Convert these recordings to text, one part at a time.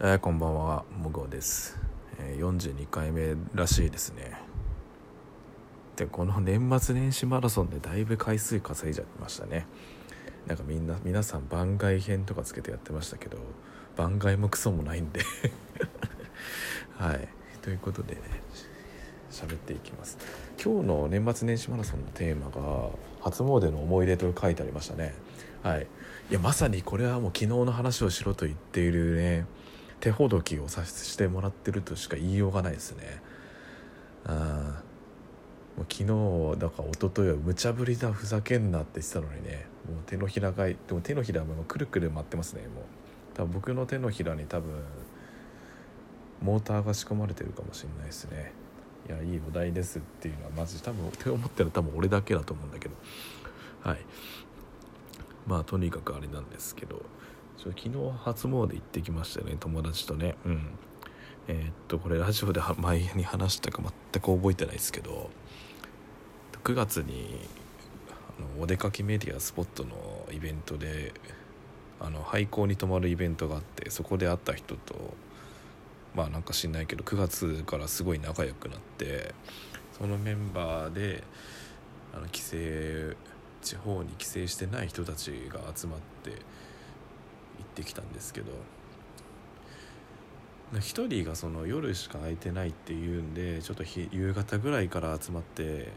えーこんばんはもごです、えー42回目らしいですね。でこの年末年始マラソンでだいぶ回数稼いじゃいましたね。なんかみんな皆さん番外編とかつけてやってましたけど番外もクソもないんで。はい。ということでね喋っていきます。今日の年末年始マラソンのテーマが初詣の思い出と書いてありましたね。はい。いやまさにこれはもう昨日の話をしろと言っているね手ほどきをさせてもらってるとしか言いようがないですね。あもう昨日だから一昨日は無茶ぶりだふざけんなって言ってたのにね。もう手のひらがいでも手のひらもくるくる回ってますねもう。多分僕の手のひらに多分モーターが仕込まれてるかもしれないですね。いやいいお題ですっていうのはマジ多分って思ってるのは多分俺だけだと思うんだけど。はい。まあとにかくあれなんですけど。昨日初詣行ってきましたね友達とね。うん。えーっとこれラジオで 前に話したか全く覚えてないですけど9月にあのお出かけメディアスポットのイベントであの廃校に泊まるイベントがあってそこで会った人とまあなんか知んないけど9月からすごい仲良くなってそのメンバーであの帰省地方に帰省してない人たちが集まってってきたんですけど一人がその夜しか空いてないっていうんでちょっと夕方ぐらいから集まって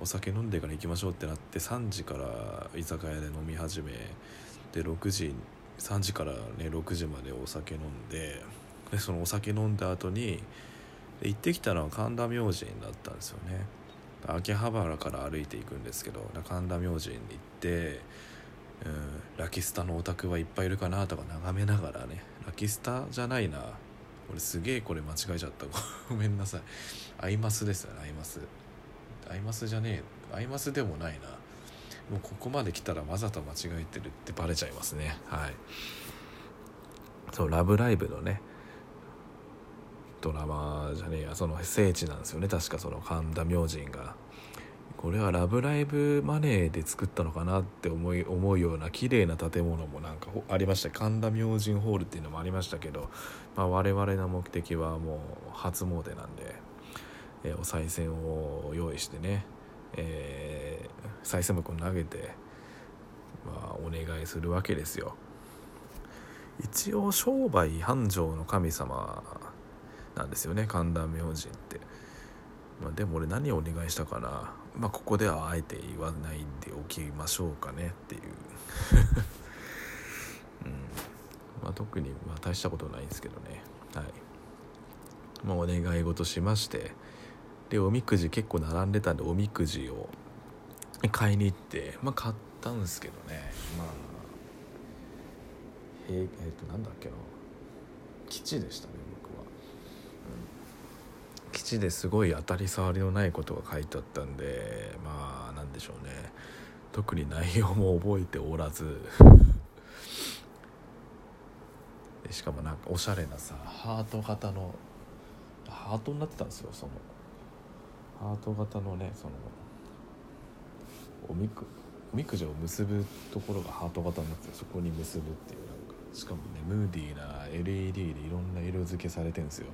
お酒飲んでから行きましょうってなって3時から居酒屋で飲み始めで6時3時からね6時までお酒飲んででそのお酒飲んだ後に行ってきたのは神田明神だったんですよね。秋葉原から歩いていくんですけど神田明神に行って、うん、ラキスタのオタクはいっぱいいるかなとか眺めながらね。ラキスタじゃないな。俺すげえこれ間違えちゃった。ごめんなさい。アイマスですよねアイマス。アイマスじゃねえ。アイマスでもないな。もうここまで来たらわざと間違えてるってバレちゃいますね。はい。そう「ラブライブ!」のねドラマじゃねえや。その聖地なんですよね。確かその神田明神が。これは「ラブライブ!」マネーで作ったのかなって思い思うような綺麗な建物もなんかありました。神田明神ホールっていうのもありましたけど、まあ、我々の目的はもう初詣なんで、えーお賽銭を用意してね、えー、賽銭箱に投げて、まあ、お願いするわけですよ。一応商売繁盛の神様なんですよね。神田明神って、まあ、でも俺何をお願いしたかな。まあここではあえて言わないでおきましょうかね。っていう、うん。まあ、特にまあ大したことないんですけどね。はい。まあお願い事しまして。でおみくじ結構並んでたんでおみくじを買いに行ってまあ買ったんですけどね。まあえー、えーとなんだっけな。吉でしたねですごい当たり障りのないことが書いてあったんでまあなんでしょうね。特に内容も覚えておらず。しかもなんかおしゃれなさハート型のハートになってたんですよその。ハート型のねそのおみくおみくじを結ぶところがハート型になってそこに結ぶっていうなんしかもねムーディーな LED でいろんな色付けされてるんですよ。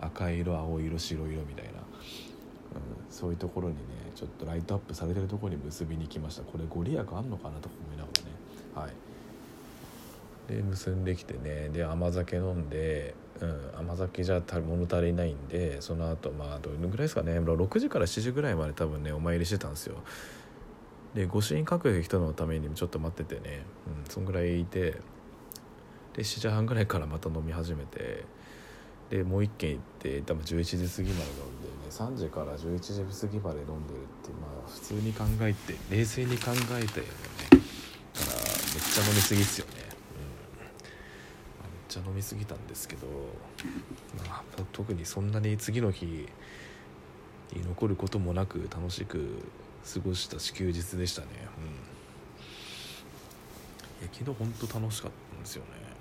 赤色青色白色みたいな、うん、そういうところにねちょっとライトアップされてるところに結びに来ました。これご利益あんのかなとか思いながらね。はい。で結んできてね。で甘酒飲んで、うん、甘酒じゃ物足りないんでその後まあどのぐらいですかね。6時から7時ぐらいまで多分ねお参りしてたんですよ。で御朱印書く人のためにちょっと待っててね、うん、そんぐらいいてで7時半ぐらいからまた飲み始めてでもう一軒行って多分11時過ぎまで飲んでね3時から11時過ぎまで飲んでるってまあ普通に考えて冷静に考えてね。だからめっちゃ飲みすぎっすよね、うん、めっちゃ飲みすぎたんですけど、まあ、特にそんなに次の日に残ることもなく楽しく過ごした休日でしたね、うん、いや昨日本当楽しかったんですよね。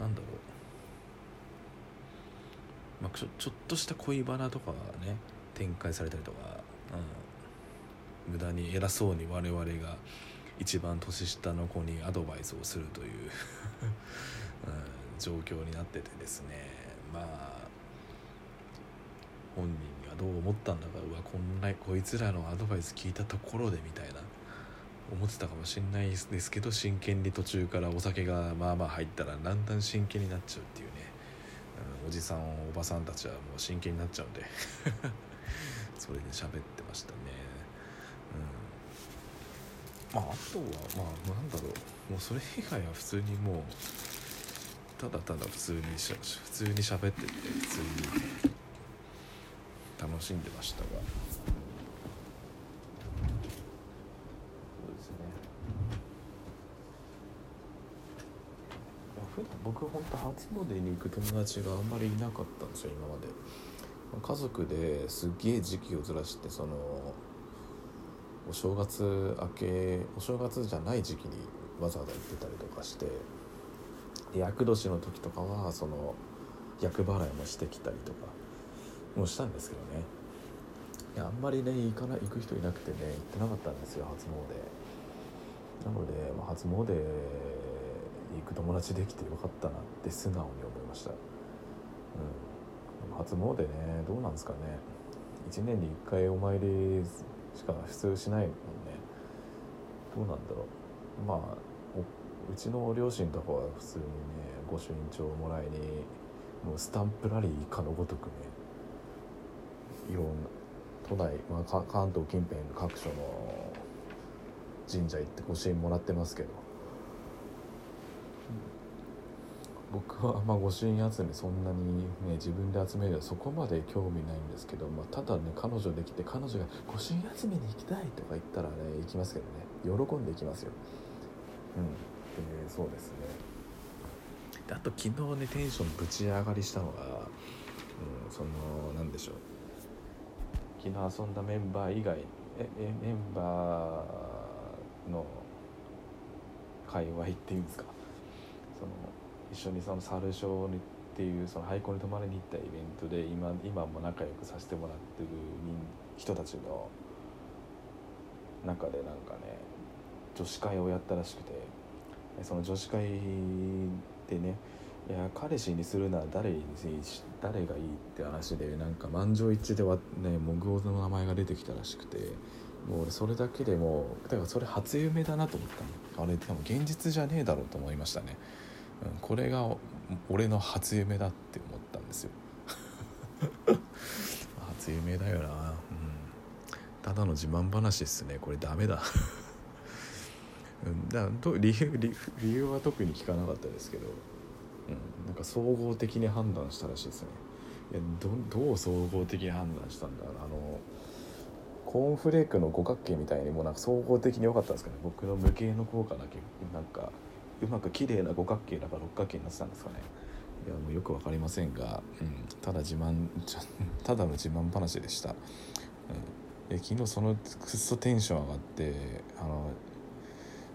なんだろう、まあ、ちょちょっとした恋バナとかね展開されたりとか、うん、無駄に偉そうに我々が一番年下の子にアドバイスをするという うん、状況になっててですね。まあ本人にはどう思ったんだかうわこんなこいつらのアドバイス聞いたところでみたいな。思ってたかもしれないですけど真剣に途中からお酒がまあまあ入ったらだんだん真剣になっちゃうっていうね、うん、おじさんおばさんたちはもう真剣になっちゃうんで。それで喋ってましたね、うん、まああとはまあなんだろう。もうそれ以外は普通にもうただただ普通にし普通に喋ってて普通に楽しんでましたがそうですね普段僕本当初詣に行く友達があんまりいなかったんですよ今まで。家族ですっげえ時期をずらしてそのお正月明けお正月じゃない時期にわざわざ行ってたりとかして厄年の時とかはその厄払いもしてきたりとかもしたんですけどね。いやあんまりね行かない行く人いなくてね行ってなかったんですよ初詣。なので、まあ、初詣行く友達できてよかったなって素直に思いました、うん、初詣ねどうなんですかね。1年に1回お参りしか普通しないもんね。どうなんだろう。まあうちの両親とかは普通にね御朱印帳をもらいにもうスタンプラリーかのごとくねいろんな都内、まあ、関東近辺各所の神社行って御朱印もらってますけど、僕はまあ御朱印集めそんなにね自分で集めるはそこまで興味ないんですけど、まあ、ただね彼女できて彼女が御朱印集めに行きたいとか言ったらね行きますけどね。喜んで行きますよ。うん。えー、そうですね。あと昨日ねテンションぶち上がりしたのが、うん、その何でしょう。昨日遊んだメンバー以外ええメンバーの界隈っていうんですか？一緒にその猿シにっていうその廃校に泊まりに行ったイベントで今今も仲良くさせてもらってる人たちの中でなんかね女子会をやったらしくてその女子会でねいや彼氏にするなら誰に誰がいいって話でなんか満場一致ではねモグオの名前が出てきたらしくてもう俺それだけでもだからそれ初夢だなと思ったの。あれでも現実じゃねえだろうと思いましたね、うん、これが俺の初夢だって思ったんですよ。初夢だよな、うん、ただの自慢話っすね。これダメだ。だから理由理由は特に聞かなかったですけど、うん、なんか総合的に判断したらしいですね。いやどう総合的に判断したんだあのコーンフレークの五角形みたいにもなんか総合的に良かったんですかね。僕の無形の効果だけなんかうまく綺麗な五角形だか六角形になってたんですかね。いやもうよく分かりませんが、うん、ただ自慢 ただの自慢話でした、うん、で昨日そのくっそテンション上がってあの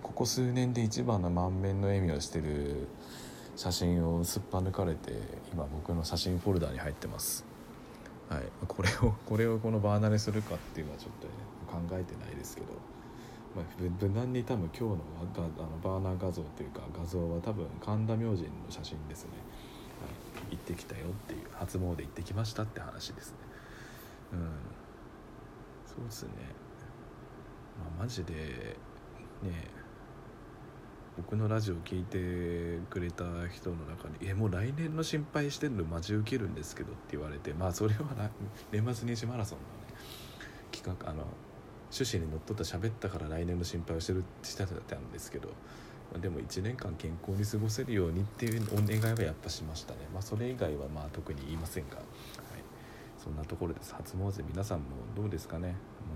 ここ数年で一番の満面の笑みをしてる写真をすっぱ抜かれて今僕の写真フォルダに入ってます、はい、これをこれをこのバーナーにするかっていうのはちょっと、ね、考えてないですけど、まあ、無難に多分今日のあのバーナー画像というか画像は多分神田明神の写真ですね、はい、行ってきたよっていう初詣行ってきましたって話ですね。うん。そうですね。まあマジでね僕のラジオ聞いてくれた人の中に「えもう来年の心配してるの待ち受けるんですけど」って言われてまあそれは年末年始マラソンのね企画あの趣旨にのっとった喋ったから来年の心配をしてるしてたんですけどまでも1年間健康に過ごせるようにっていうお願いはやっぱしましたね。まあそれ以外はまあ特に言いませんが、はい、そんなところです。初詣皆さんもどうですかね。も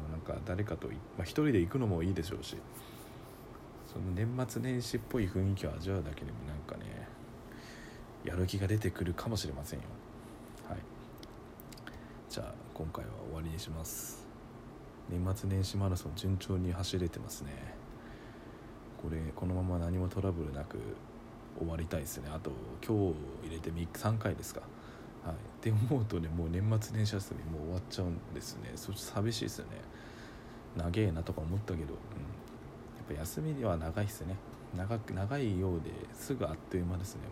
うなんか誰かと、まあ、人で行くのもいいでしょうし。その年末年始っぽい雰囲気を味わうだけでもなんかねやる気が出てくるかもしれませんよ。はい。じゃあ今回は終わりにします。年末年始マラソン順調に走れてますね。これこのまま何もトラブルなく終わりたいですね。あと今日入れて3回ですか。はい。って思うとねもう年末年始休みもう終わっちゃうんですね。そして寂しいですよね。長えなとか思ったけど、うん、やっぱ休みは長いっすね。長く長いようですぐあっという間ですねも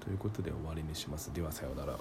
う。ということで終わりにします。ではさようなら。